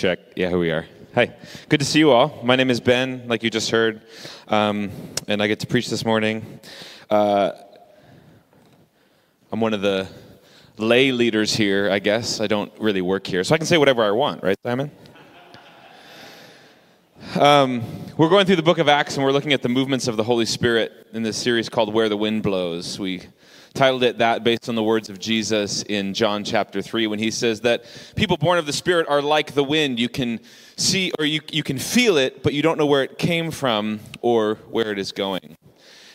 check. Yeah, here we are. Hi. Good to see you all. My name is Ben, like you just heard, um, and I get to preach this morning. Uh, I'm one of the lay leaders here, I guess. I don't really work here, so I can say whatever I want, right, Simon? Um, we're going through the book of Acts and we're looking at the movements of the Holy Spirit in this series called Where the Wind Blows. We titled it that based on the words of Jesus in John chapter 3 when he says that people born of the Spirit are like the wind. You can see or you, you can feel it, but you don't know where it came from or where it is going.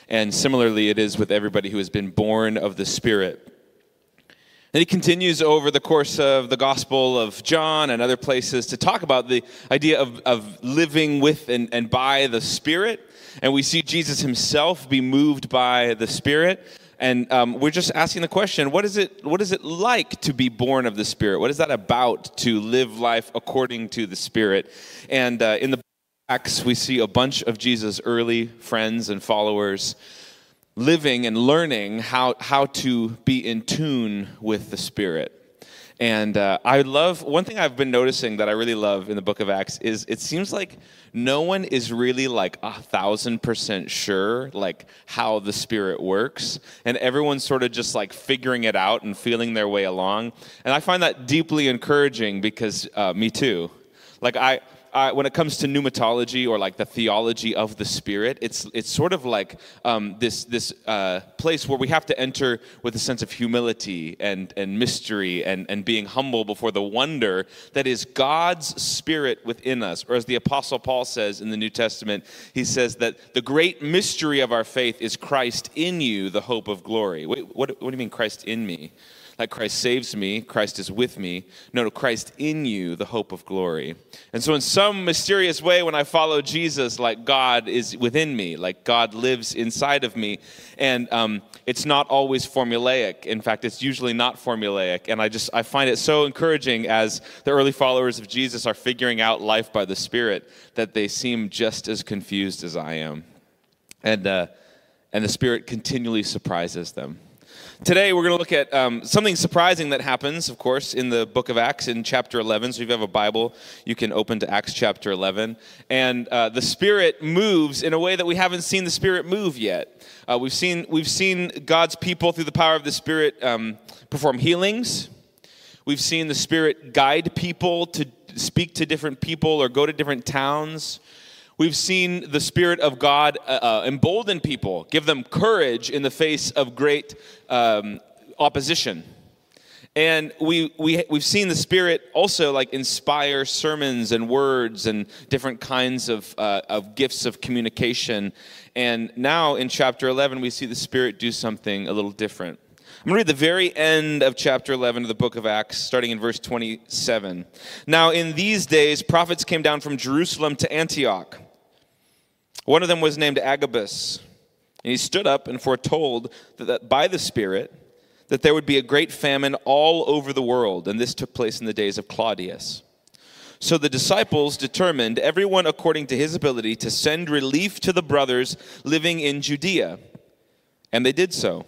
And similarly, it is with everybody who has been born of the Spirit. And he continues over the course of the Gospel of John and other places to talk about the idea of, of living with and, and by the Spirit. And we see Jesus himself be moved by the Spirit. And um, we're just asking the question what is, it, what is it like to be born of the Spirit? What is that about to live life according to the Spirit? And uh, in the Acts, we see a bunch of Jesus' early friends and followers living and learning how, how to be in tune with the Spirit. And uh, I love, one thing I've been noticing that I really love in the book of Acts is it seems like no one is really like a thousand percent sure like how the Spirit works. And everyone's sort of just like figuring it out and feeling their way along. And I find that deeply encouraging because uh, me too. Like I, uh, when it comes to pneumatology or like the theology of the Spirit, it's it's sort of like um, this this uh, place where we have to enter with a sense of humility and and mystery and and being humble before the wonder that is God's Spirit within us. Or as the Apostle Paul says in the New Testament, he says that the great mystery of our faith is Christ in you, the hope of glory. Wait, what, what do you mean Christ in me? Like Christ saves me, Christ is with me. No, no, Christ in you, the hope of glory. And so, in some mysterious way, when I follow Jesus, like God is within me, like God lives inside of me. And um, it's not always formulaic. In fact, it's usually not formulaic. And I just, I find it so encouraging as the early followers of Jesus are figuring out life by the Spirit that they seem just as confused as I am. And, uh, and the Spirit continually surprises them. Today, we're going to look at um, something surprising that happens, of course, in the book of Acts in chapter 11. So, if you have a Bible, you can open to Acts chapter 11. And uh, the Spirit moves in a way that we haven't seen the Spirit move yet. Uh, we've, seen, we've seen God's people, through the power of the Spirit, um, perform healings. We've seen the Spirit guide people to speak to different people or go to different towns. We've seen the Spirit of God uh, uh, embolden people, give them courage in the face of great um, opposition. And we, we, we've seen the Spirit also like inspire sermons and words and different kinds of, uh, of gifts of communication. And now in chapter 11, we see the Spirit do something a little different. I'm going to read the very end of chapter 11 of the book of Acts, starting in verse 27. Now, in these days, prophets came down from Jerusalem to Antioch. One of them was named Agabus. And he stood up and foretold that, by the Spirit that there would be a great famine all over the world, and this took place in the days of Claudius. So the disciples determined, everyone according to his ability, to send relief to the brothers living in Judea. And they did so,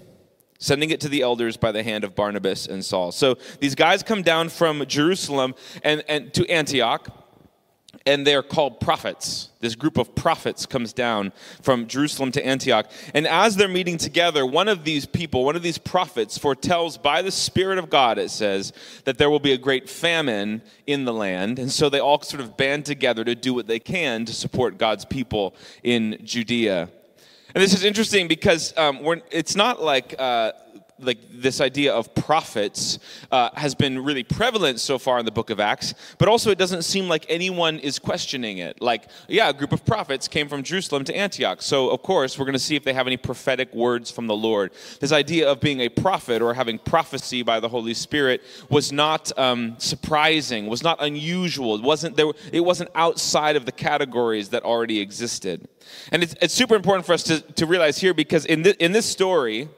sending it to the elders by the hand of Barnabas and Saul. So these guys come down from Jerusalem and, and to Antioch and they're called prophets. This group of prophets comes down from Jerusalem to Antioch. And as they're meeting together, one of these people, one of these prophets, foretells by the Spirit of God, it says, that there will be a great famine in the land. And so they all sort of band together to do what they can to support God's people in Judea. And this is interesting because um, it's not like. Uh, like this idea of prophets uh, has been really prevalent so far in the book of acts but also it doesn't seem like anyone is questioning it. Like yeah a group of prophets came from jerusalem to antioch. So of course we're going to see if they have any prophetic words from the lord. This idea of being a prophet or having prophecy by the holy spirit was not um, surprising was not unusual. It wasn't there it wasn't outside of the categories that already existed. And it's, it's super important for us to, to realize here because in, th- in this story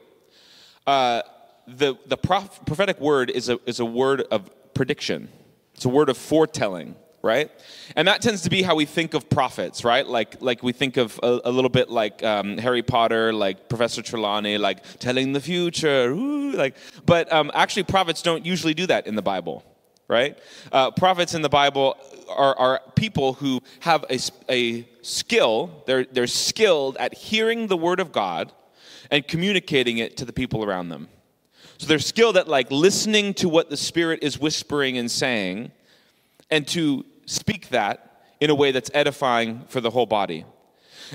uh, the, the prof- prophetic word is a, is a word of prediction, it's a word of foretelling right? And that tends to be how we think of prophets, right? Like, like we think of a, a little bit like um, Harry Potter, like Professor Trelawney, like telling the future, ooh, like. But um, actually, prophets don't usually do that in the Bible, right? Uh, prophets in the Bible are, are people who have a, a skill, they're, they're skilled at hearing the word of God and communicating it to the people around them. So they're skilled at like listening to what the Spirit is whispering and saying and to speak that in a way that's edifying for the whole body.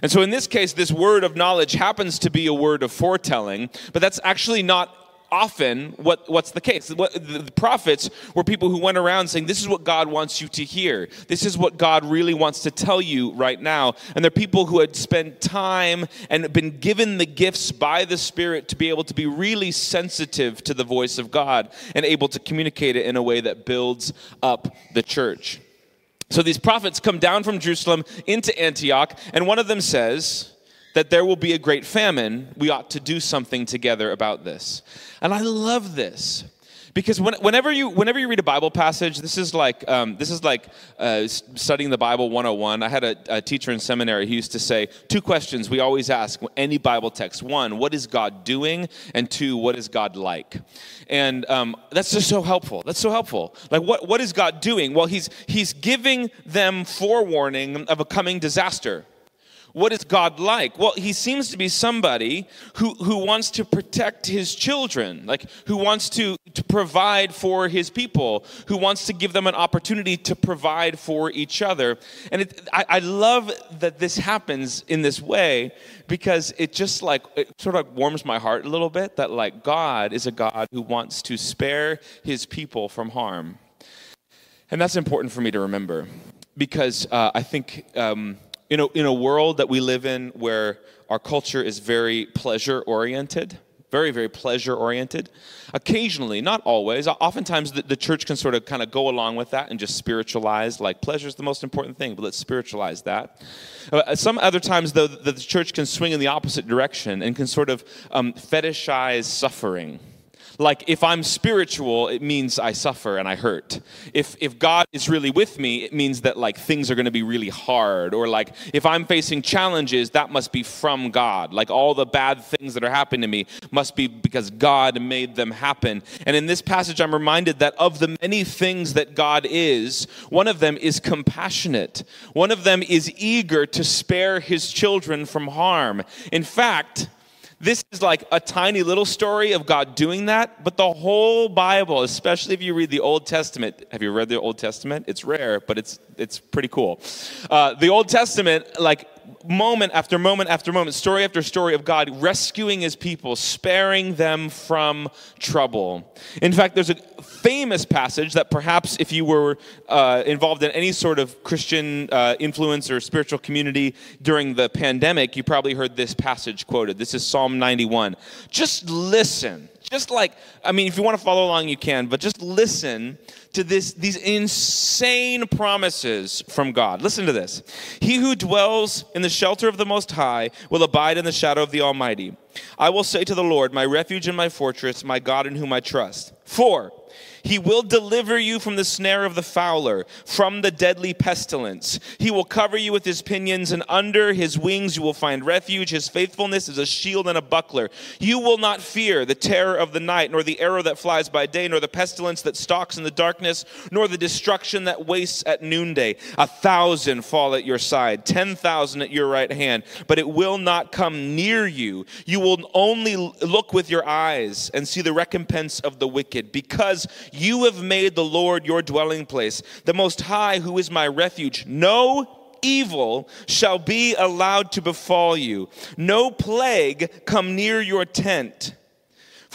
And so in this case, this word of knowledge happens to be a word of foretelling, but that's actually not often what, what's the case. What, the, the prophets were people who went around saying, This is what God wants you to hear. This is what God really wants to tell you right now. And they're people who had spent time and been given the gifts by the Spirit to be able to be really sensitive to the voice of God and able to communicate it in a way that builds up the church. So these prophets come down from Jerusalem into Antioch, and one of them says, that there will be a great famine, we ought to do something together about this. And I love this because when, whenever you whenever you read a Bible passage, this is like um, this is like uh, studying the Bible 101. I had a, a, teacher in seminary who used to say two questions we always ask any Bible text: one, what is God doing, and two, what is God like? And um, that's just so helpful. That's so helpful. Like what what is God doing? Well, he's he's giving them forewarning of a coming disaster what is God like? Well, he seems to be somebody who, who wants to protect his children, like who wants to, to provide for his people, who wants to give them an opportunity to provide for each other. And it, I, I love that this happens in this way because it just like, it sort of warms my heart a little bit that like God is a God who wants to spare his people from harm. And that's important for me to remember because uh, I think um, in a, in a world that we live in where our culture is very pleasure oriented, very, very pleasure oriented. Occasionally, not always, oftentimes the, the, church can sort of kind of go along with that and just spiritualize, like pleasure is the most important thing, but let's spiritualize that. Uh, some other times, though, the, the church can swing in the opposite direction and can sort of um, fetishize suffering like if I'm spiritual, it means I suffer and I hurt. If if God is really with me, it means that like things are going to be really hard or like if I'm facing challenges, that must be from God. Like all the bad things that are happening to me must be because God made them happen. And in this passage I'm reminded that of the many things that God is, one of them is compassionate. One of them is eager to spare his children from harm. In fact, this is like a tiny little story of God doing that, but the whole Bible, especially if you read the Old Testament, have you read the Old Testament? It's rare, but it's it's pretty cool. Uh, the Old Testament, like moment after moment after moment, story after story of God rescuing his people, sparing them from trouble. In fact, there's a famous passage that perhaps if you were uh, involved in any sort of Christian uh, influence or spiritual community during the pandemic, you probably heard this passage quoted. This is Psalm 91. Just listen. Just like, I mean, if you want to follow along, you can, but just listen to this, these insane promises from God. Listen to this. He who dwells in the shelter of the Most High will abide in the shadow of the Almighty. I will say to the Lord, my refuge and my fortress, my God in whom I trust. For he will deliver you from the snare of the fowler, from the deadly pestilence. He will cover you with his pinions, and under his wings you will find refuge. His faithfulness is a shield and a buckler. You will not fear the terror of the night, nor the arrow that flies by day, nor the pestilence that stalks in the darkness, nor the destruction that wastes at noonday. A thousand fall at your side, ten thousand at your right hand, but it will not come near you. You will only look with your eyes and see the recompense of the wicked, because you have made the Lord your dwelling place, the Most High, who is my refuge. No evil shall be allowed to befall you, no plague come near your tent.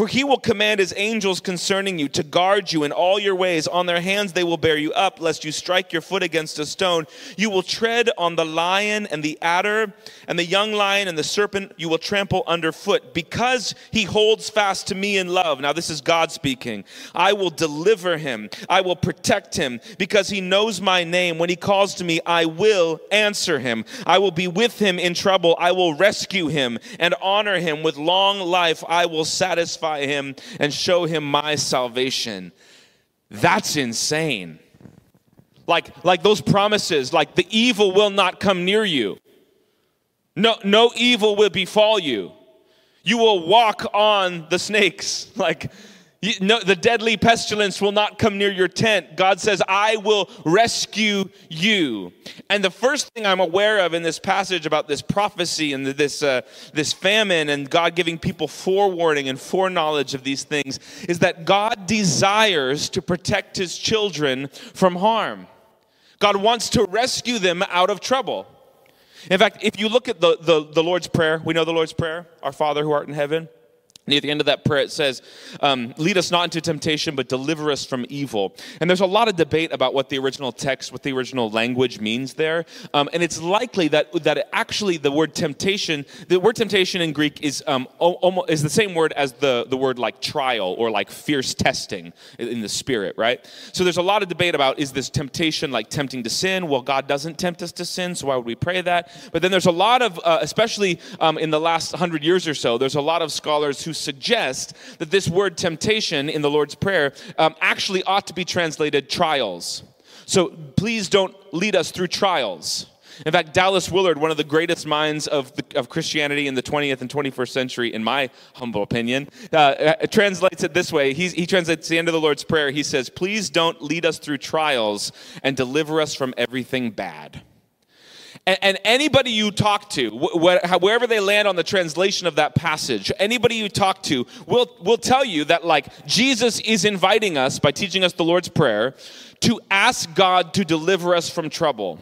For he will command his angels concerning you to guard you in all your ways. On their hands they will bear you up, lest you strike your foot against a stone. You will tread on the lion and the adder, and the young lion and the serpent you will trample underfoot, because he holds fast to me in love. Now, this is God speaking. I will deliver him, I will protect him, because he knows my name. When he calls to me, I will answer him. I will be with him in trouble. I will rescue him and honor him with long life. I will satisfy him and show him my salvation. That's insane. Like, like those promises, like the evil will not come near you. No, no evil will befall you. You will walk on the snakes. Like You, no, the deadly pestilence will not come near your tent. God says, I will rescue you. And the first thing I'm aware of in this passage about this prophecy and this, uh, this famine and God giving people forewarning and foreknowledge of these things is that God desires to protect his children from harm. God wants to rescue them out of trouble. In fact, if you look at the, the, the Lord's Prayer, we know the Lord's Prayer, Our Father who art in heaven. Near the end of that prayer, it says, um, Lead us not into temptation, but deliver us from evil. And there's a lot of debate about what the original text, what the original language means there. Um, and it's likely that, that actually the word temptation, the word temptation in Greek is, um, almost, is the same word as the, the word like trial or like fierce testing in the spirit, right? So there's a lot of debate about is this temptation like tempting to sin? Well, God doesn't tempt us to sin, so why would we pray that? But then there's a lot of, uh, especially um, in the last hundred years or so, there's a lot of scholars who suggest that this word temptation in the Lord's Prayer um, actually ought to be translated trials. So please don't lead us through trials. In fact, Dallas Willard, one of the greatest minds of, the, of Christianity in the 20th and 21st century, in my humble opinion, uh, uh, translates it this way. He's, he translates the end of the Lord's Prayer. He says, Please don't lead us through trials and deliver us from everything bad. And, and anybody you talk to, wh- wherever they land on the translation of that passage, anybody you talk to will, will tell you that, like, Jesus is inviting us by teaching us the Lord's Prayer to ask God to deliver us from trouble.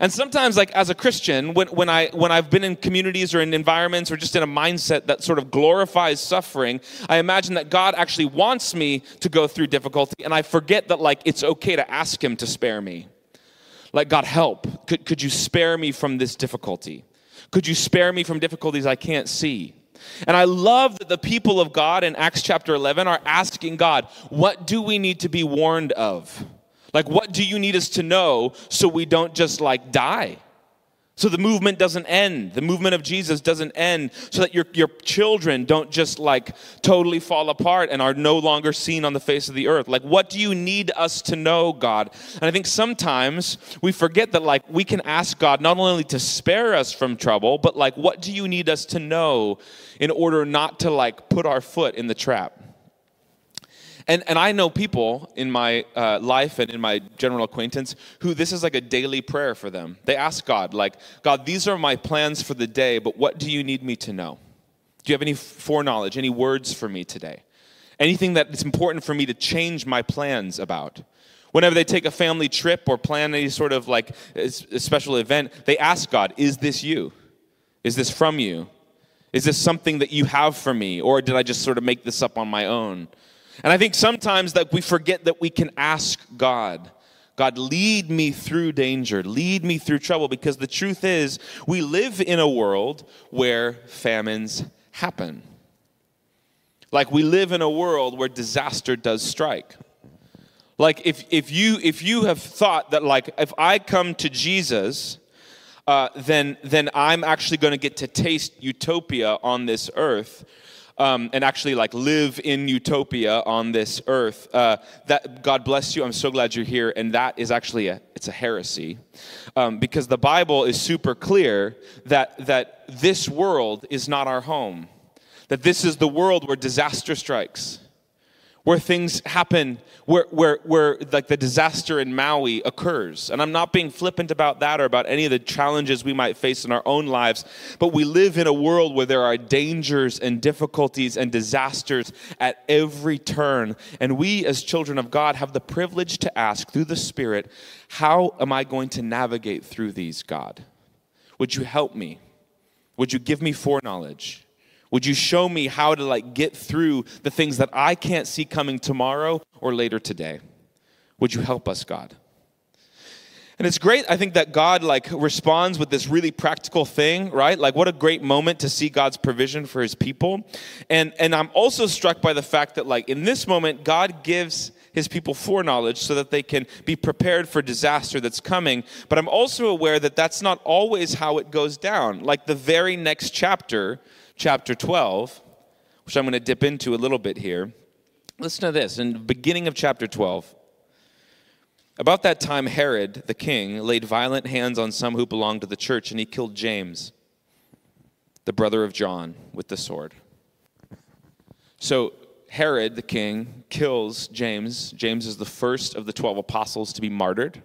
And sometimes, like as a Christian, when, when, I, when I've been in communities or in environments or just in a mindset that sort of glorifies suffering, I imagine that God actually wants me to go through difficulty, and I forget that, like, it's okay to ask Him to spare me. Like, God, help. Could, could you spare me from this difficulty? Could you spare me from difficulties I can't see? And I love that the people of God in Acts chapter 11 are asking God, what do we need to be warned of? Like, what do you need us to know so we don't just like die? So the movement doesn't end. The movement of Jesus doesn't end so that your, your children don't just like totally fall apart and are no longer seen on the face of the earth. Like, what do you need us to know, God? And I think sometimes we forget that like we can ask God not only to spare us from trouble, but like, what do you need us to know in order not to like put our foot in the trap? And, and I know people in my uh, life and in my general acquaintance who this is like a daily prayer for them. They ask God, like, God, these are my plans for the day, but what do you need me to know? Do you have any foreknowledge, any words for me today? Anything that it's important for me to change my plans about? Whenever they take a family trip or plan any sort of like a special event, they ask God, Is this you? Is this from you? Is this something that you have for me? Or did I just sort of make this up on my own? And I think sometimes that we forget that we can ask God, God, lead me through danger, lead me through trouble, because the truth is, we live in a world where famines happen. Like we live in a world where disaster does strike. Like if, if you if you have thought that like if I come to Jesus, uh, then then I'm actually going to get to taste utopia on this earth um, and actually like live in utopia on this earth. Uh, that God bless you. I'm so glad you're here. And that is actually a it's a heresy, um, because the Bible is super clear that that this world is not our home. That this is the world where disaster strikes where things happen, where, where, where like the disaster in Maui occurs. And I'm not being flippant about that or about any of the challenges we might face in our own lives, but we live in a world where there are dangers and difficulties and disasters at every turn. And we, as children of God, have the privilege to ask through the Spirit, How am I going to navigate through these, God? Would you help me? Would you give me foreknowledge? Would you show me how to like get through the things that I can't see coming tomorrow or later today? Would you help us, God? And it's great, I think, that God like responds with this really practical thing, right? Like what a great moment to see God's provision for his people. And and I'm also struck by the fact that like in this moment, God gives his people foreknowledge so that they can be prepared for disaster that's coming. But I'm also aware that that's not always how it goes down. Like the very next chapter, chapter 12, which I'm going to dip into a little bit here. Listen to this. In the beginning of chapter 12, about that time, Herod, the king, laid violent hands on some who belonged to the church, and he killed James, the brother of John, with the sword. So, Herod, the king, kills James. James is the first of the 12 apostles to be martyred.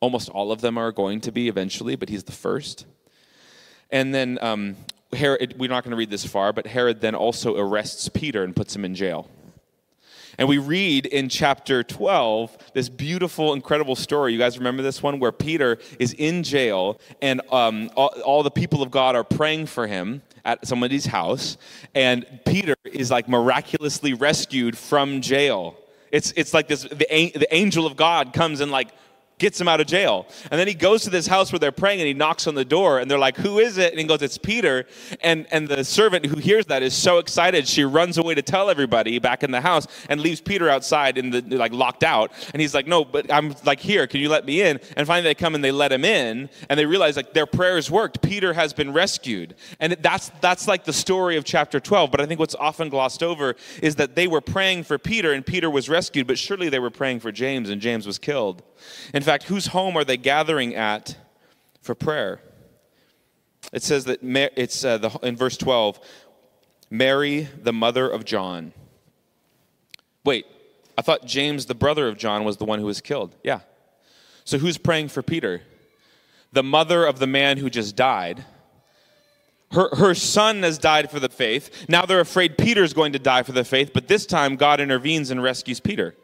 Almost all of them are going to be eventually, but he's the first. And then um, Herod, we're not going to read this far, but Herod then also arrests Peter and puts him in jail. And we read in chapter 12 this beautiful, incredible story. You guys remember this one where Peter is in jail and um, all, all, the people of God are praying for him at somebody's house. And Peter is like miraculously rescued from jail. It's, it's like this the, the angel of God comes and like gets him out of jail. And then he goes to this house where they're praying and he knocks on the door and they're like, Who is it? And he goes, It's Peter. And, and the servant who hears that is so excited, she runs away to tell everybody back in the house and leaves Peter outside in the like locked out. And he's like, No, but I'm like here, can you let me in? And finally they come and they let him in and they realize like their prayers worked. Peter has been rescued. And that's that's like the story of chapter 12. But I think what's often glossed over is that they were praying for Peter and Peter was rescued, but surely they were praying for James and James was killed. In fact, whose home are they gathering at for prayer? It says that it's uh, the, in verse 12 Mary, the mother of John. Wait, I thought James, the brother of John, was the one who was killed. Yeah. So who's praying for Peter? The mother of the man who just died. Her, her son has died for the faith. Now they're afraid Peter's going to die for the faith, but this time God intervenes and rescues Peter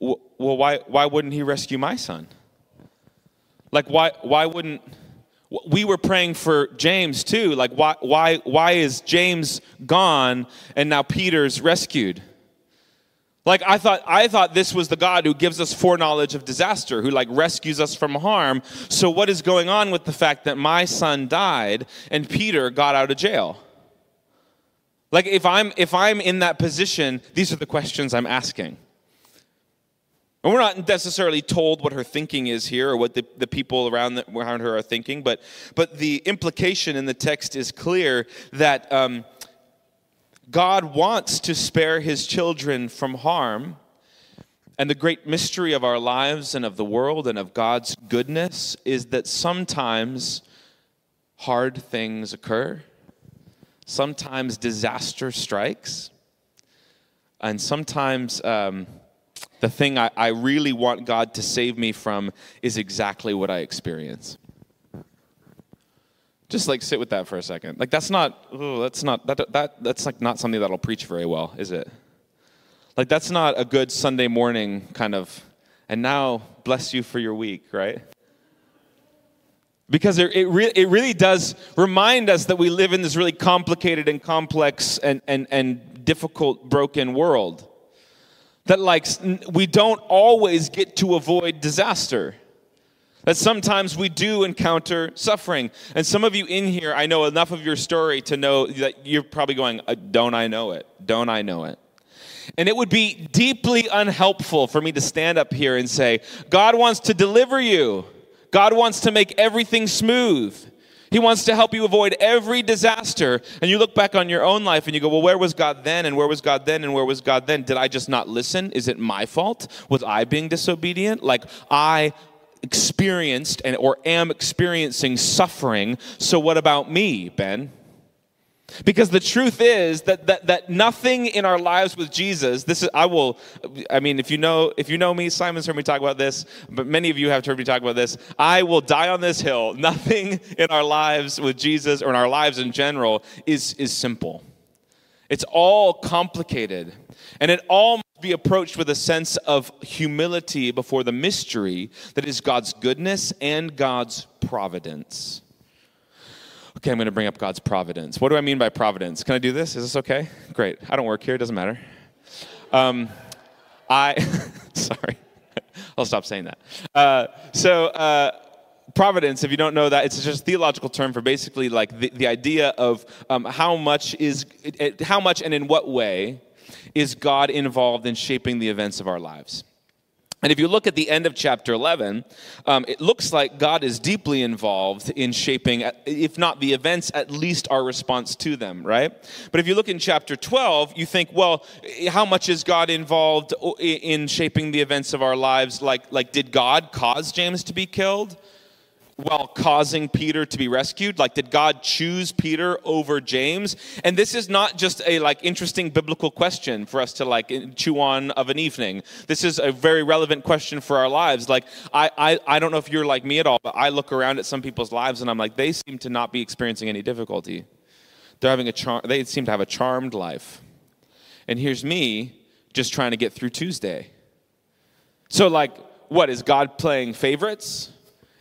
well, why, why wouldn't he rescue my son? Like, why, why wouldn't, we were praying for James too. Like, why, why, why is James gone and now Peter's rescued? Like I thought, I thought this was the God who gives us foreknowledge of disaster, who like rescues us from harm. So what is going on with the fact that my son died and Peter got out of jail? Like if I'm if I'm in that position, these are the questions I'm asking. And we're not necessarily told what her thinking is here or what the, the people around, the, around her are thinking, but, but the implication in the text is clear that um, God wants to spare his children from harm. And the great mystery of our lives and of the world and of God's goodness is that sometimes hard things occur, sometimes disaster strikes, and sometimes. Um, the thing I, I really want God to save me from is exactly what I experience. Just like sit with that for a second. Like that's not, oh, that's not, that, that, that's like not something that'll preach very well, is it? Like that's not a good Sunday morning kind of, and now bless you for your week, right? Because it, it, re- it really does remind us that we live in this really complicated and complex and, and, and difficult, broken world that like we don't always get to avoid disaster. That sometimes we do encounter suffering. And some of you in here i know enough of your story to know that you're probably going uh, don't i know it? Don't i know it? And it would be deeply unhelpful for me to stand up here and say god wants to deliver you. God wants to make everything smooth he wants to help you avoid every disaster. And you look back on your own life and you go, well, where was God then? And where was God then? And where was God then? Did I just not listen? Is it my fault? Was I being disobedient? Like, I experienced and or am experiencing suffering. So what about me, Ben? Because the truth is that, that, that nothing in our lives with Jesus, this is, I will, I mean, if you know, if you know me, Simon's heard me talk about this, but many of you have heard me talk about this. I will die on this hill. Nothing in our lives with Jesus or in our lives in general is, is simple. It's all complicated. And it all must be approached with a sense of humility before the mystery that is God's goodness and God's providence. Okay, I'm going to bring up God's providence. What do I mean by providence? Can I do this? Is this okay? Great. I don't work here, it doesn't matter. Um, I, sorry, I'll stop saying that. Uh, so, uh, providence, if you don't know that, it's just a theological term for basically like the, the idea of um, how much is, how much and in what way is God involved in shaping the events of our lives. And if you look at the end of chapter 11, um, it looks like God is deeply involved in shaping, if not the events, at least our response to them, right? But if you look in chapter 12, you think, well, how much is God involved in shaping the events of our lives? Like, like did God cause James to be killed? While causing Peter to be rescued? Like, did God choose Peter over James? And this is not just a like interesting biblical question for us to like chew on of an evening. This is a very relevant question for our lives. Like, I, I, I don't know if you're like me at all, but I look around at some people's lives and I'm like, they seem to not be experiencing any difficulty. They're having a char- they seem to have a charmed life. And here's me just trying to get through Tuesday. So, like, what is God playing favorites?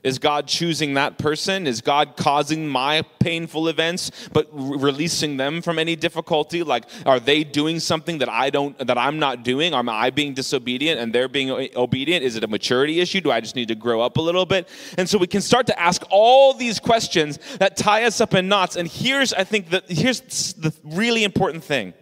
Is God choosing that person? Is God causing my painful events but re- releasing them from any difficulty? Like are they doing something that I don't that I'm not doing? Am I being disobedient and they're being obedient? Is it a maturity issue? Do I just need to grow up a little bit? And so we can start to ask all these questions that tie us up in knots. And here's I think that here's the really important thing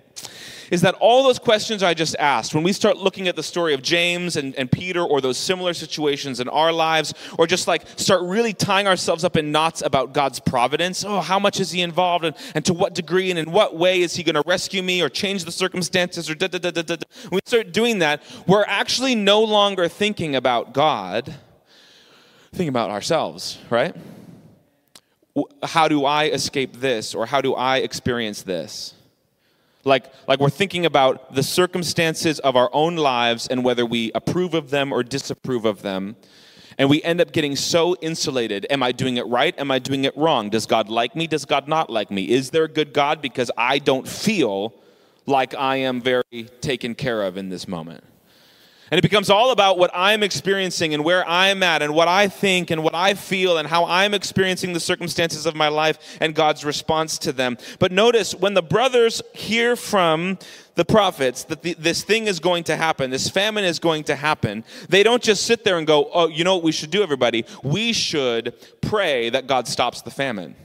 is that all those questions I just asked, when we start looking at the story of James and, and Peter or those similar situations in our lives, or just like start really tying ourselves up in knots about God's providence, oh, how much is He involved and, and to what degree and in what way is He going to rescue me or change the circumstances or da da da da da. When we start doing that, we're actually no longer thinking about God, thinking about ourselves, right? How do I escape this or how do I experience this? Like, like we're thinking about the circumstances of our own lives and whether we approve of them or disapprove of them. And we end up getting so insulated. Am I doing it right? Am I doing it wrong? Does God like me? Does God not like me? Is there a good God? Because I don't feel like I am very taken care of in this moment. And it becomes all about what I'm experiencing and where I'm at and what I think and what I feel and how I'm experiencing the circumstances of my life and God's response to them. But notice when the brothers hear from the prophets that the, this thing is going to happen, this famine is going to happen, they don't just sit there and go, oh, you know what we should do, everybody? We should pray that God stops the famine.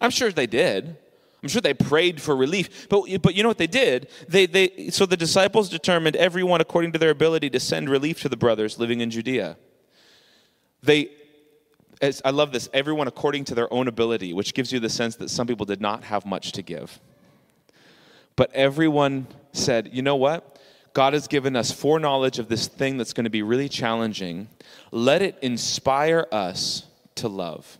I'm sure they did. I'm sure they prayed for relief. But, but you know what they did? They, they, so the disciples determined everyone according to their ability to send relief to the brothers living in Judea. They, as, I love this, everyone according to their own ability, which gives you the sense that some people did not have much to give. But everyone said, you know what? God has given us foreknowledge of this thing that's going to be really challenging. Let it inspire us to love.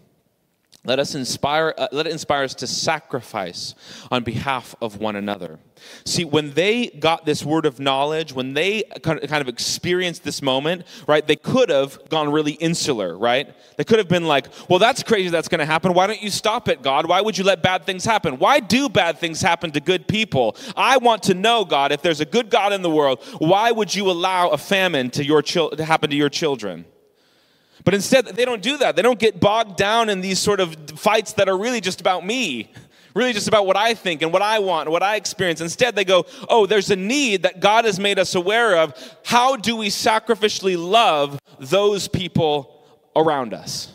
Let us inspire, uh, let it inspire us to sacrifice on behalf of one another. See, when they got this word of knowledge, when they kind of experienced this moment, right, they could have gone really insular, right? They could have been like, well, that's crazy that's going to happen. Why don't you stop it, God? Why would you let bad things happen? Why do bad things happen to good people? I want to know, God, if there's a good God in the world, why would you allow a famine to, your chil- to happen to your children? But instead, they don't do that. They don't get bogged down in these sort of fights that are really just about me, really just about what I think and what I want and what I experience. Instead, they go, oh, there's a need that God has made us aware of. How do we sacrificially love those people around us?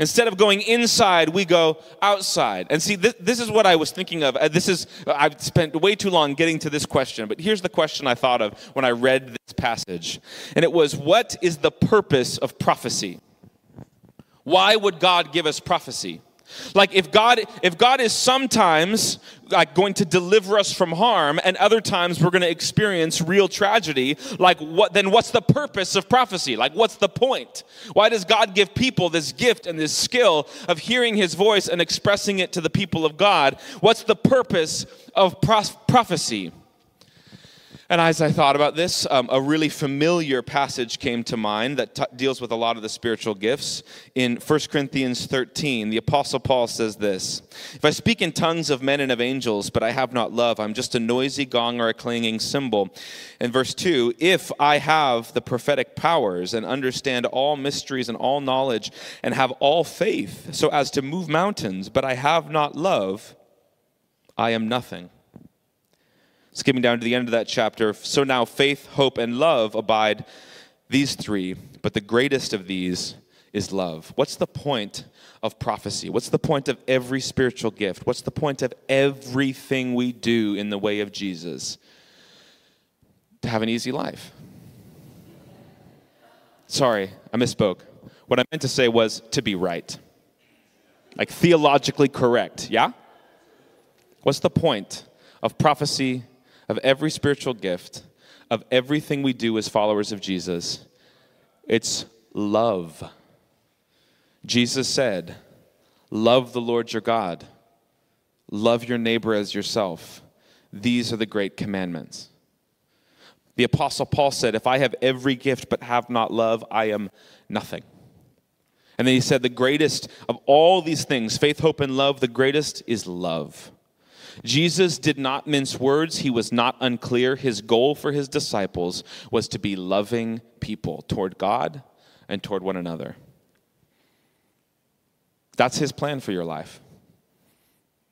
Instead of going inside, we go outside. And see, this, this is what I was thinking of. Uh, this is, I've spent way too long getting to this question, but here's the question I thought of when I read this passage. And it was, what is the purpose of prophecy? Why would God give us prophecy? Like if God if God is sometimes like going to deliver us from harm and other times we're going to experience real tragedy, like what then what's the purpose of prophecy? Like what's the point? Why does God give people this gift and this skill of hearing his voice and expressing it to the people of God? What's the purpose of prophecy? And as I thought about this, um, a really familiar passage came to mind that deals with a lot of the spiritual gifts. In 1 Corinthians 13, the Apostle Paul says this If I speak in tongues of men and of angels, but I have not love, I'm just a noisy gong or a clanging cymbal. In verse 2, if I have the prophetic powers and understand all mysteries and all knowledge and have all faith so as to move mountains, but I have not love, I am nothing. Skipping down to the end of that chapter. So now faith, hope, and love abide, these three, but the greatest of these is love. What's the point of prophecy? What's the point of every spiritual gift? What's the point of everything we do in the way of Jesus? To have an easy life. Sorry, I misspoke. What I meant to say was to be right. Like theologically correct, yeah? What's the point of prophecy of every spiritual gift, of everything we do as followers of Jesus, it's love. Jesus said, Love the Lord your God, love your neighbor as yourself. These are the great commandments. The Apostle Paul said, If I have every gift but have not love, I am nothing. And then he said, The greatest of all these things, faith, hope, and love, the greatest is love. Jesus did not mince words. He was not unclear. His goal for his disciples was to be loving people toward God and toward one another. That's his plan for your life.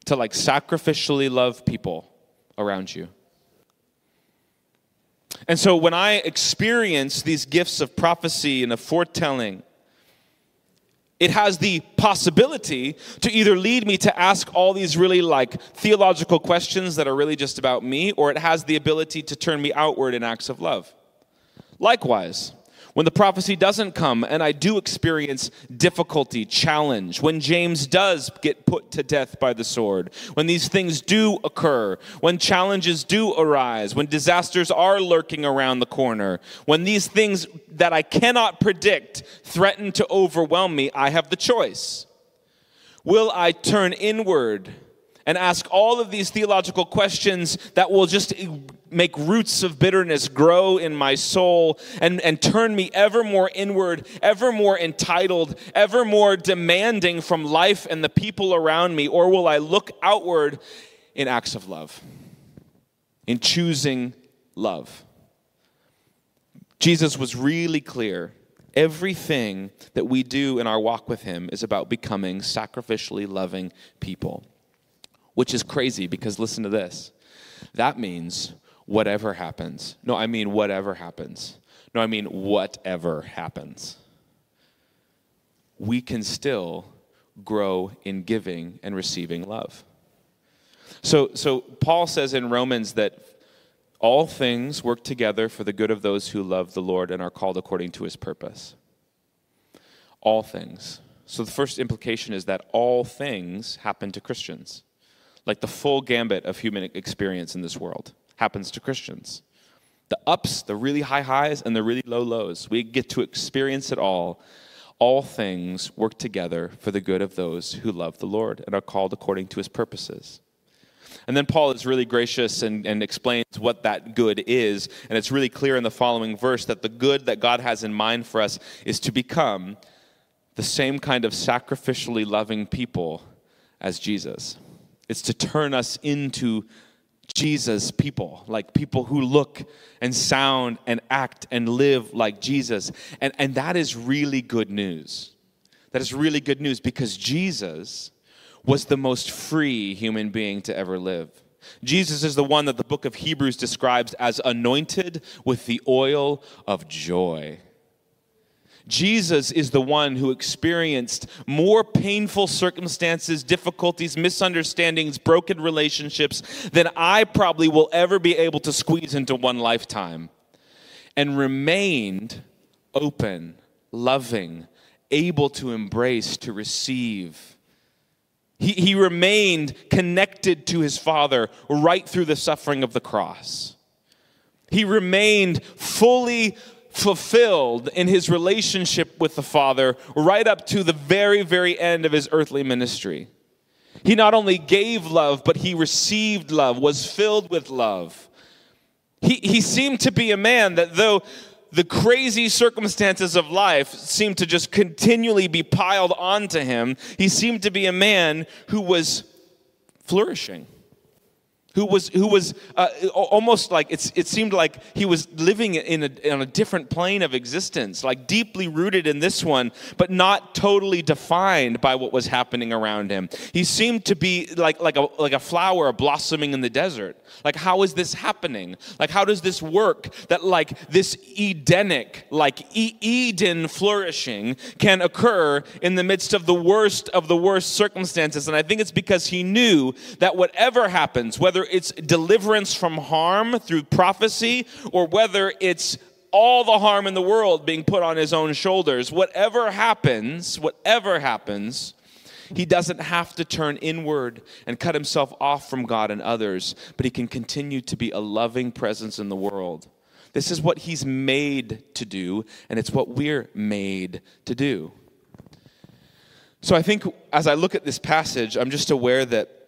To like sacrificially love people around you. And so when I experience these gifts of prophecy and of foretelling, it has the possibility to either lead me to ask all these really like theological questions that are really just about me, or it has the ability to turn me outward in acts of love. Likewise, when the prophecy doesn't come and I do experience difficulty, challenge, when James does get put to death by the sword, when these things do occur, when challenges do arise, when disasters are lurking around the corner, when these things that I cannot predict threaten to overwhelm me, I have the choice. Will I turn inward? And ask all of these theological questions that will just make roots of bitterness grow in my soul and, and turn me ever more inward, ever more entitled, ever more demanding from life and the people around me? Or will I look outward in acts of love, in choosing love? Jesus was really clear. Everything that we do in our walk with Him is about becoming sacrificially loving people which is crazy because listen to this. That means whatever happens. No, I mean whatever happens. No, I mean whatever happens. We can still grow in giving and receiving love. So, so Paul says in Romans that all things work together for the good of those who love the Lord and are called according to his purpose. All things. So the first implication is that all things happen to Christians. Like the full gambit of human experience in this world happens to Christians. The ups, the really high highs, and the really low lows. We get to experience it all. All things work together for the good of those who love the Lord and are called according to his purposes. And then Paul is really gracious and, and, explains what that good is. And it's really clear in the following verse that the good that God has in mind for us is to become the same kind of sacrificially loving people as Jesus. It's to turn us into Jesus people, like people who look and sound and act and live like Jesus. And, and that is really good news. That is really good news because Jesus was the most free human being to ever live. Jesus is the one that the book of Hebrews describes as anointed with the oil of joy. Jesus is the one who experienced more painful circumstances, difficulties, misunderstandings, broken relationships than I probably will ever be able to squeeze into one lifetime, and remained open, loving, able to embrace, to receive. He, he remained connected to his Father right through the suffering of the cross. He remained fully fulfilled in his relationship with the Father right up to the very, very end of his earthly ministry. He not only gave love, but he received love, was filled with love. He, he seemed to be a man that, though the crazy circumstances of life seemed to just continually be piled onto him, he seemed to be a man who was flourishing who was, who was uh, almost like it's, it seemed like he was living in a, on a different plane of existence, like deeply rooted in this one, but not totally defined by what was happening around him. He seemed to be like, like, a, like a flower blossoming in the desert. Like, how is this happening? Like, how does this work that, like, this Edenic, like e- Eden flourishing can occur in the midst of the worst of the worst circumstances? And I think it's because he knew that whatever happens, whether whether it's deliverance from harm through prophecy or whether it's all the harm in the world being put on his own shoulders. Whatever happens, whatever happens, he doesn't have to turn inward and cut himself off from God and others, but he can continue to be a loving presence in the world. This is what he's made to do, and it's what we're made to do. So I think as I look at this passage, I'm just aware that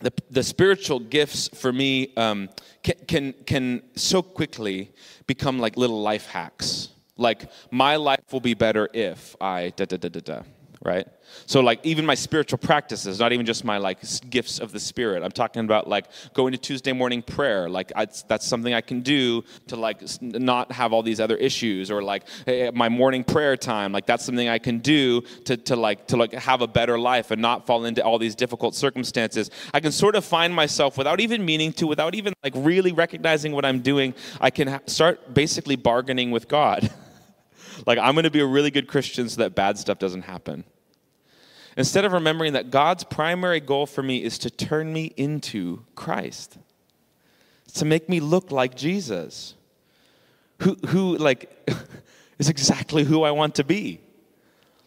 the, the spiritual gifts for me um, can, can, can so quickly become like little life hacks. Like, my life will be better if I da da da da da right? So like even my spiritual practices, not even just my like gifts of the spirit. I'm talking about like going to Tuesday morning prayer. Like I, that's something I can do to like not have all these other issues, or like hey, my morning prayer time. Like that's something I can do to to like to like have a better life and not fall into all these difficult circumstances. I can sort of find myself without even meaning to, without even like really recognizing what I'm doing. I can ha- start basically bargaining with God. like I'm going to be a really good Christian so that bad stuff doesn't happen. Instead of remembering that God's primary goal for me is to turn me into Christ, to make me look like Jesus, who, who like, is exactly who I want to be.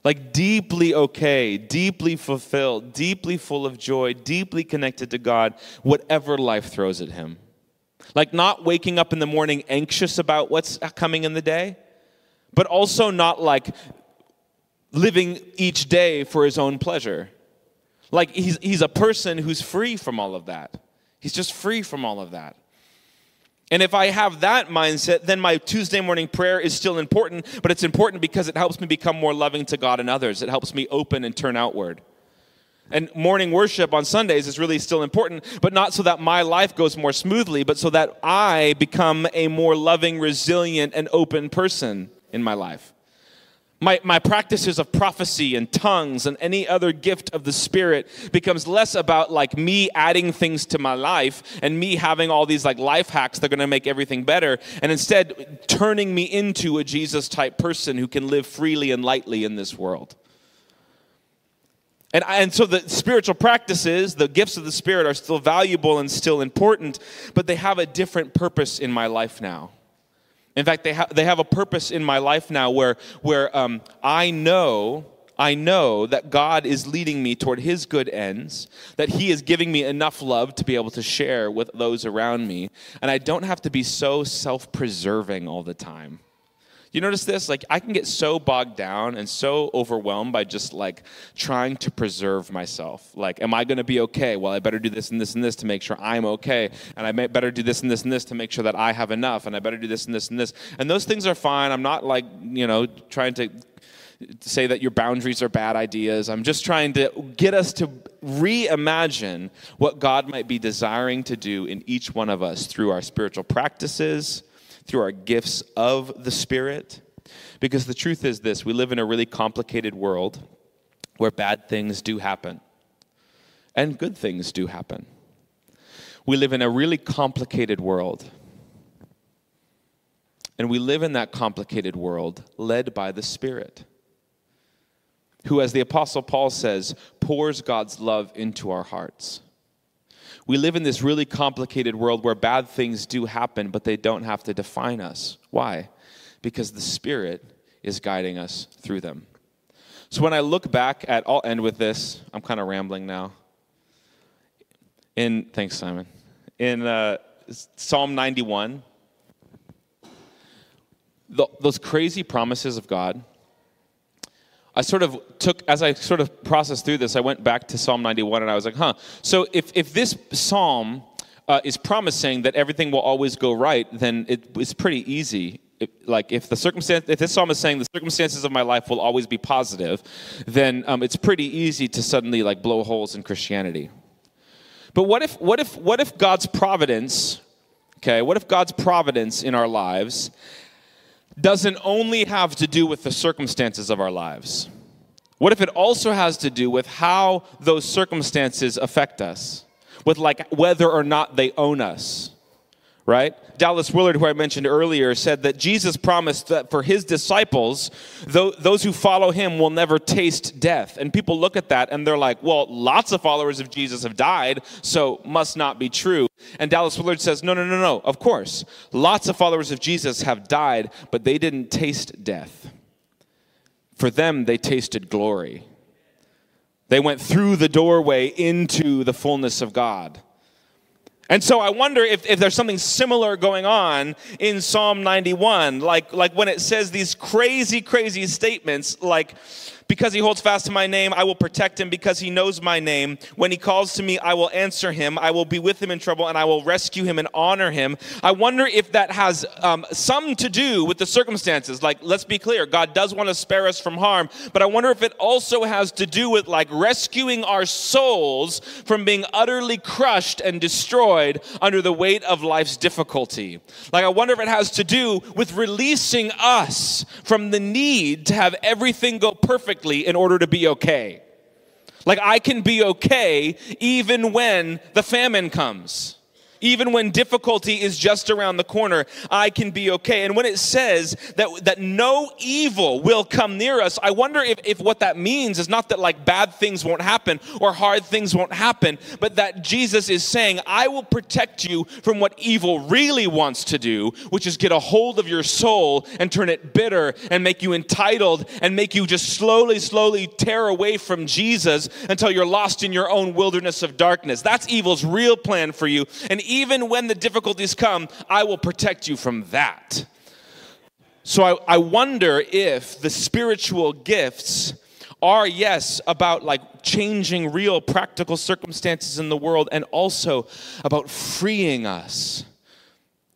Like, deeply okay, deeply fulfilled, deeply full of joy, deeply connected to God, whatever life throws at him. Like, not waking up in the morning anxious about what's coming in the day, but also not like living each day for his own pleasure. Like he's, he's a person who's free from all of that. He's just free from all of that. And if I have that mindset, then my Tuesday morning prayer is still important, but it's important because it helps me become more loving to God and others. It helps me open and turn outward. And morning worship on Sundays is really still important, but not so that my life goes more smoothly, but so that I become a more loving, resilient, and open person in my life. My, my practices of prophecy and tongues and any other gift of the Spirit becomes less about like me adding things to my life and me having all these like life hacks that are going to make everything better, and instead turning me into a Jesus type person who can live freely and lightly in this world. And, and so the spiritual practices, the gifts of the Spirit are still valuable and still important, but they have a different purpose in my life now. In fact, they, ha- they have a purpose in my life now where, where um, I know I know that God is leading me toward His good ends, that He is giving me enough love to be able to share with those around me, and I don't have to be so self preserving all the time. You notice this? Like, I can get so bogged down and so overwhelmed by just like trying to preserve myself. Like, am I going to be okay? Well, I better do this and this and this to make sure I'm okay. And I better do this and this and this to make sure that I have enough. And I better do this and this and this. And those things are fine. I'm not like, you know, trying to say that your boundaries are bad ideas. I'm just trying to get us to reimagine what God might be desiring to do in each one of us through our spiritual practices through our gifts of the Spirit. Because the truth is this we live in a really complicated world where bad things do happen and good things do happen. We live in a really complicated world. And we live in that complicated world led by the Spirit, who, as the Apostle Paul says, pours God's love into our hearts. We live in this really complicated world where bad things do happen, but they don't have to define us. Why? Because the Spirit is guiding us through them. So when I look back at, I'll end with this. I'm kind of rambling now. In thanks, Simon. In uh, Psalm 91, the, those crazy promises of God I sort of took, as I sort of processed through this, I went back to Psalm 91 and I was like, huh. So if, if this psalm uh, is promising that everything will always go right, then it, it's pretty easy. It, like if the circumstance, if this psalm is saying the circumstances of my life will always be positive, then um, it's pretty easy to suddenly like blow holes in Christianity. But what if, what if, what if God's providence, okay, what if God's providence in our lives doesn't only have to do with the circumstances of our lives? What if it also has to do with how those circumstances affect us? With like whether or not they own us? Right? Dallas Willard, who I mentioned earlier, said that Jesus promised that for his disciples, those who follow him will never taste death. And people look at that and they're like, well, lots of followers of Jesus have died, so must not be true. And Dallas Willard says, no, no, no, no, of course. Lots of followers of Jesus have died, but they didn't taste death. For them, they tasted glory. They went through the doorway into the fullness of God. And so I wonder if, if there's something similar going on in Psalm 91, like, like when it says these crazy, crazy statements like, because he holds fast to my name, I will protect him because he knows my name. When he calls to me, I will answer him. I will be with him in trouble and I will rescue him and honor him. I wonder if that has um, some to do with the circumstances. Like, let's be clear, God does want to spare us from harm, but I wonder if it also has to do with like rescuing our souls from being utterly crushed and destroyed under the weight of life's difficulty. Like, I wonder if it has to do with releasing us from the need to have everything go perfect perfectly in order to be okay. Like I can be okay even when the famine comes. Even when difficulty is just around the corner, I can be okay. And when it says that, that no evil will come near us, I wonder if, if what that means is not that like bad things won't happen or hard things won't happen, but that Jesus is saying, I will protect you from what evil really wants to do, which is get a hold of your soul and turn it bitter and make you entitled and make you just slowly, slowly tear away from Jesus until you're lost in your own wilderness of darkness. That's evil's real plan for you. And even when the difficulties come, I will protect you from that. So I, I wonder if the spiritual gifts are, yes, about like changing real practical circumstances in the world and also about freeing us.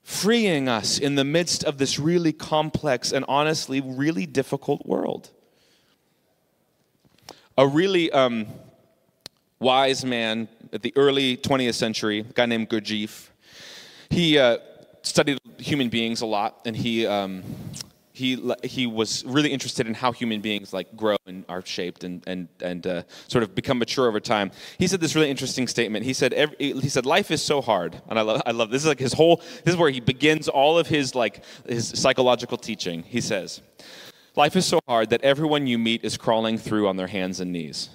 Freeing us in the midst of this really complex and honestly really difficult world. A really um, wise man at the early 20th century, a guy named Gurdjieff. He uh, studied human beings a lot, and he um, he he was really interested in how human beings like grow and are shaped and and and uh, sort of become mature over time. He said this really interesting statement. He said every, he said life is so hard, and I love I love this is like his whole this is where he begins all of his like his psychological teaching. He says. Life is so hard that everyone you meet is crawling through on their hands and knees.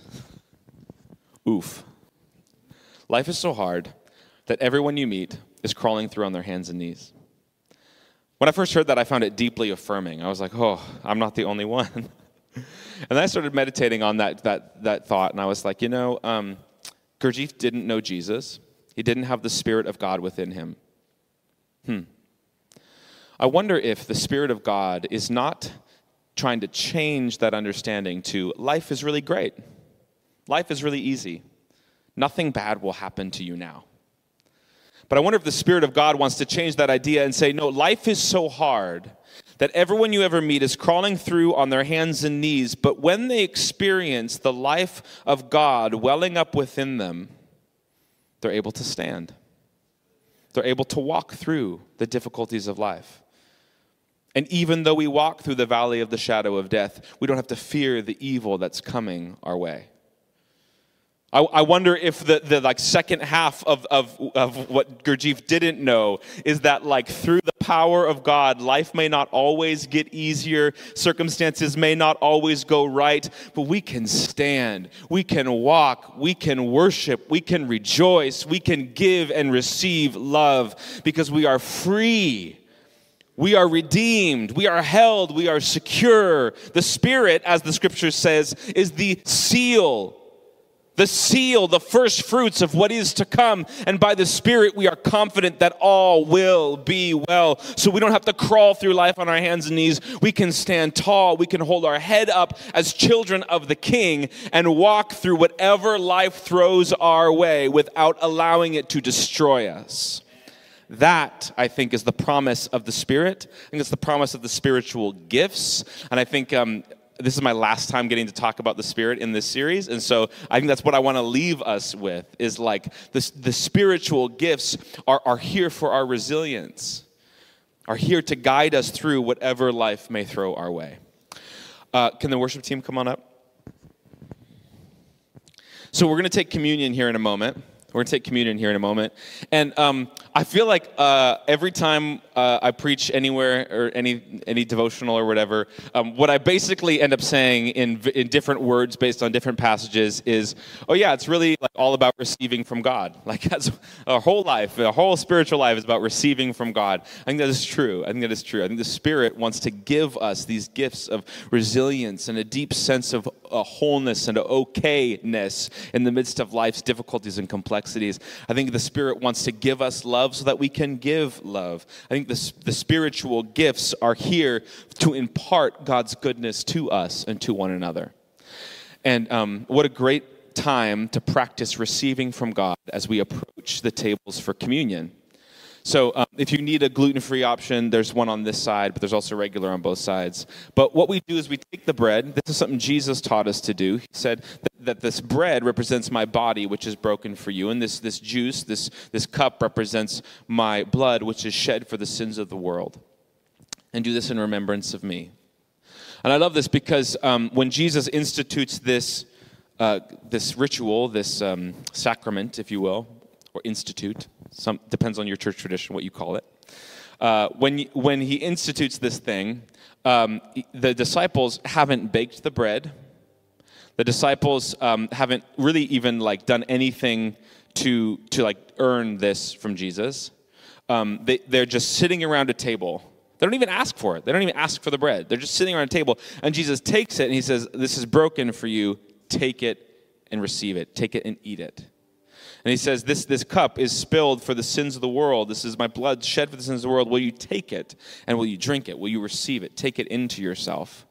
Oof. Life is so hard that everyone you meet is crawling through on their hands and knees. When I first heard that, I found it deeply affirming. I was like, oh, I'm not the only one. and then I started meditating on that, that, that thought, and I was like, you know, um, Gurdjieff didn't know Jesus, he didn't have the Spirit of God within him. Hmm. I wonder if the Spirit of God is not trying to change that understanding to life is really great, life is really easy, nothing bad will happen to you now. But I wonder if the Spirit of God wants to change that idea and say, no, life is so hard that everyone you ever meet is crawling through on their hands and knees, but when they experience the life of God welling up within them, they're able to stand. They're able to walk through the difficulties of life. And even though we walk through the valley of the shadow of death, we don't have to fear the evil that's coming our way. I, I wonder if the, the like second half of, of, of what Gurdjieff didn't know is that like through the power of God, life may not always get easier, circumstances may not always go right, but we can stand, we can walk, we can worship, we can rejoice, we can give and receive love because we are free. We are redeemed. We are held. We are secure. The Spirit, as the scripture says, is the seal the seal, the first fruits of what is to come. And by the Spirit, we are confident that all will be well. So we don't have to crawl through life on our hands and knees. We can stand tall. We can hold our head up as children of the King and walk through whatever life throws our way without allowing it to destroy us. That, I think, is the promise of the Spirit. I think it's the promise of the spiritual gifts. And I think um, this is my last time getting to talk about the spirit in this series and so i think that's what i want to leave us with is like this, the spiritual gifts are, are here for our resilience are here to guide us through whatever life may throw our way. Uh, can the worship team come on up? So we're going to take communion here in a moment. We're going to take communion here in a moment. And um, i feel like uh, every time uh, I preach anywhere or any any devotional or whatever, um, what I basically end up saying in in different words based on different passages is, oh yeah, it's really like all about receiving from God. Like that's our whole life, our whole spiritual life is about receiving from God. I think that is true. I think that is true. I think the Spirit wants to give us these gifts of resilience and a deep sense of uh, wholeness and okayness in the midst of life's difficulties and complexities. I think the Spirit wants to give us love so that we can give love. I think the, the spiritual gifts are here to impart God's goodness to us and to one another. And um, what a great time to practice receiving from God as we approach the tables for communion. So um, if you need a gluten-free option, there's one on this side, but there's also regular on both sides. But what we do is we take the bread. This is something Jesus taught us to do. He said that, that this bread represents my body, which is broken for you, and this this juice, this this cup represents my blood, which is shed for the sins of the world. And do this in remembrance of me. And I love this because um, when Jesus institutes this uh, this ritual, this um, sacrament, if you will, or institute, some, depends on your church tradition what you call it. Uh, when, when he institutes this thing, um, the disciples haven't baked the bread. The disciples um, haven't really even like done anything to to like earn this from Jesus. Um, they, they're just sitting around a table. They don't even ask for it. They don't even ask for the bread. They're just sitting around a table, and Jesus takes it and he says, "This is broken for you. Take it and receive it. Take it and eat it." And he says, this, this cup is spilled for the sins of the world. This is my blood shed for the sins of the world. Will you take it and will you drink it? Will you receive it? Take it into yourself.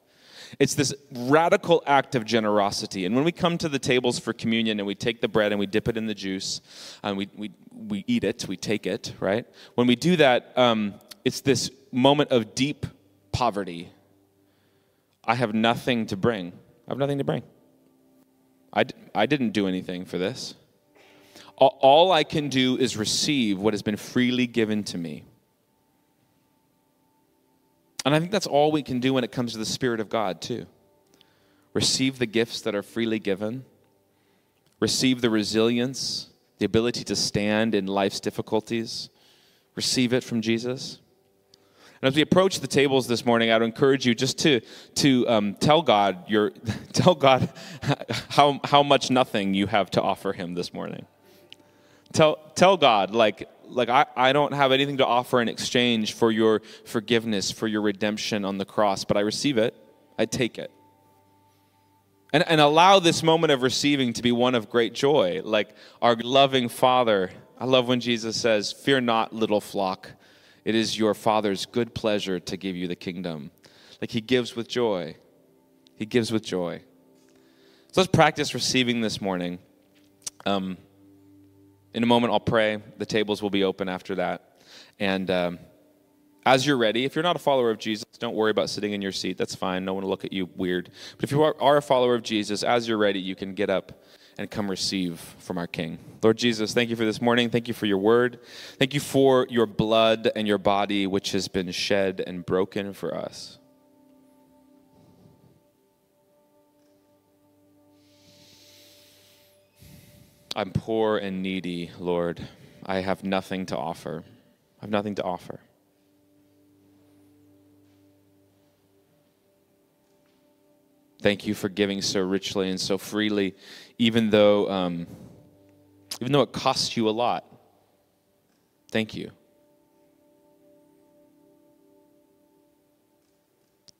It's this radical act of generosity. And when we come to the tables for communion and we take the bread and we dip it in the juice and we, we, we eat it, we take it, right? When we do that, um, it's this moment of deep poverty. I have nothing to bring. I have nothing to bring. I, I didn't do anything for this. All I can do is receive what has been freely given to me. And I think that's all we can do when it comes to the Spirit of God, too. Receive the gifts that are freely given, receive the resilience, the ability to stand in life's difficulties, receive it from Jesus. And as we approach the tables this morning, I would encourage you just to, to um, tell God your, tell God how, how much nothing you have to offer Him this morning. Tell, tell God, like, like I, I don't have anything to offer in exchange for your forgiveness, for your redemption on the cross, but I receive it, I take it. And, and allow this moment of receiving to be one of great joy. Like our loving Father, I love when Jesus says, Fear not, little flock. It is your Father's good pleasure to give you the kingdom. Like he gives with joy. He gives with joy. So let's practice receiving this morning. Um, in a moment, I'll pray. The tables will be open after that. And um, as you're ready, if you're not a follower of Jesus, don't worry about sitting in your seat. That's fine. No one will look at you weird. But if you are, are a follower of Jesus, as you're ready, you can get up and come receive from our King. Lord Jesus, thank you for this morning. Thank you for your word. Thank you for your blood and your body, which has been shed and broken for us. I'm poor and needy, Lord. I have nothing to offer. I have nothing to offer. Thank you for giving so richly and so freely, even though, um, even though it costs you a lot. Thank you.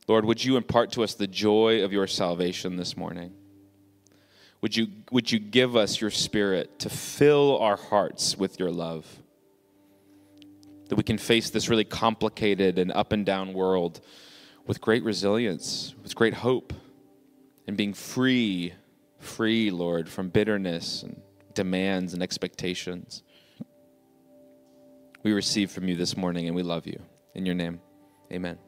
Lord, would you impart to us the joy of your salvation this morning? Would you, would you give us your spirit to fill our hearts with your love? That we can face this really complicated and up and down world with great resilience, with great hope, and being free, free, Lord, from bitterness and demands and expectations. We receive from you this morning and we love you. In your name, amen.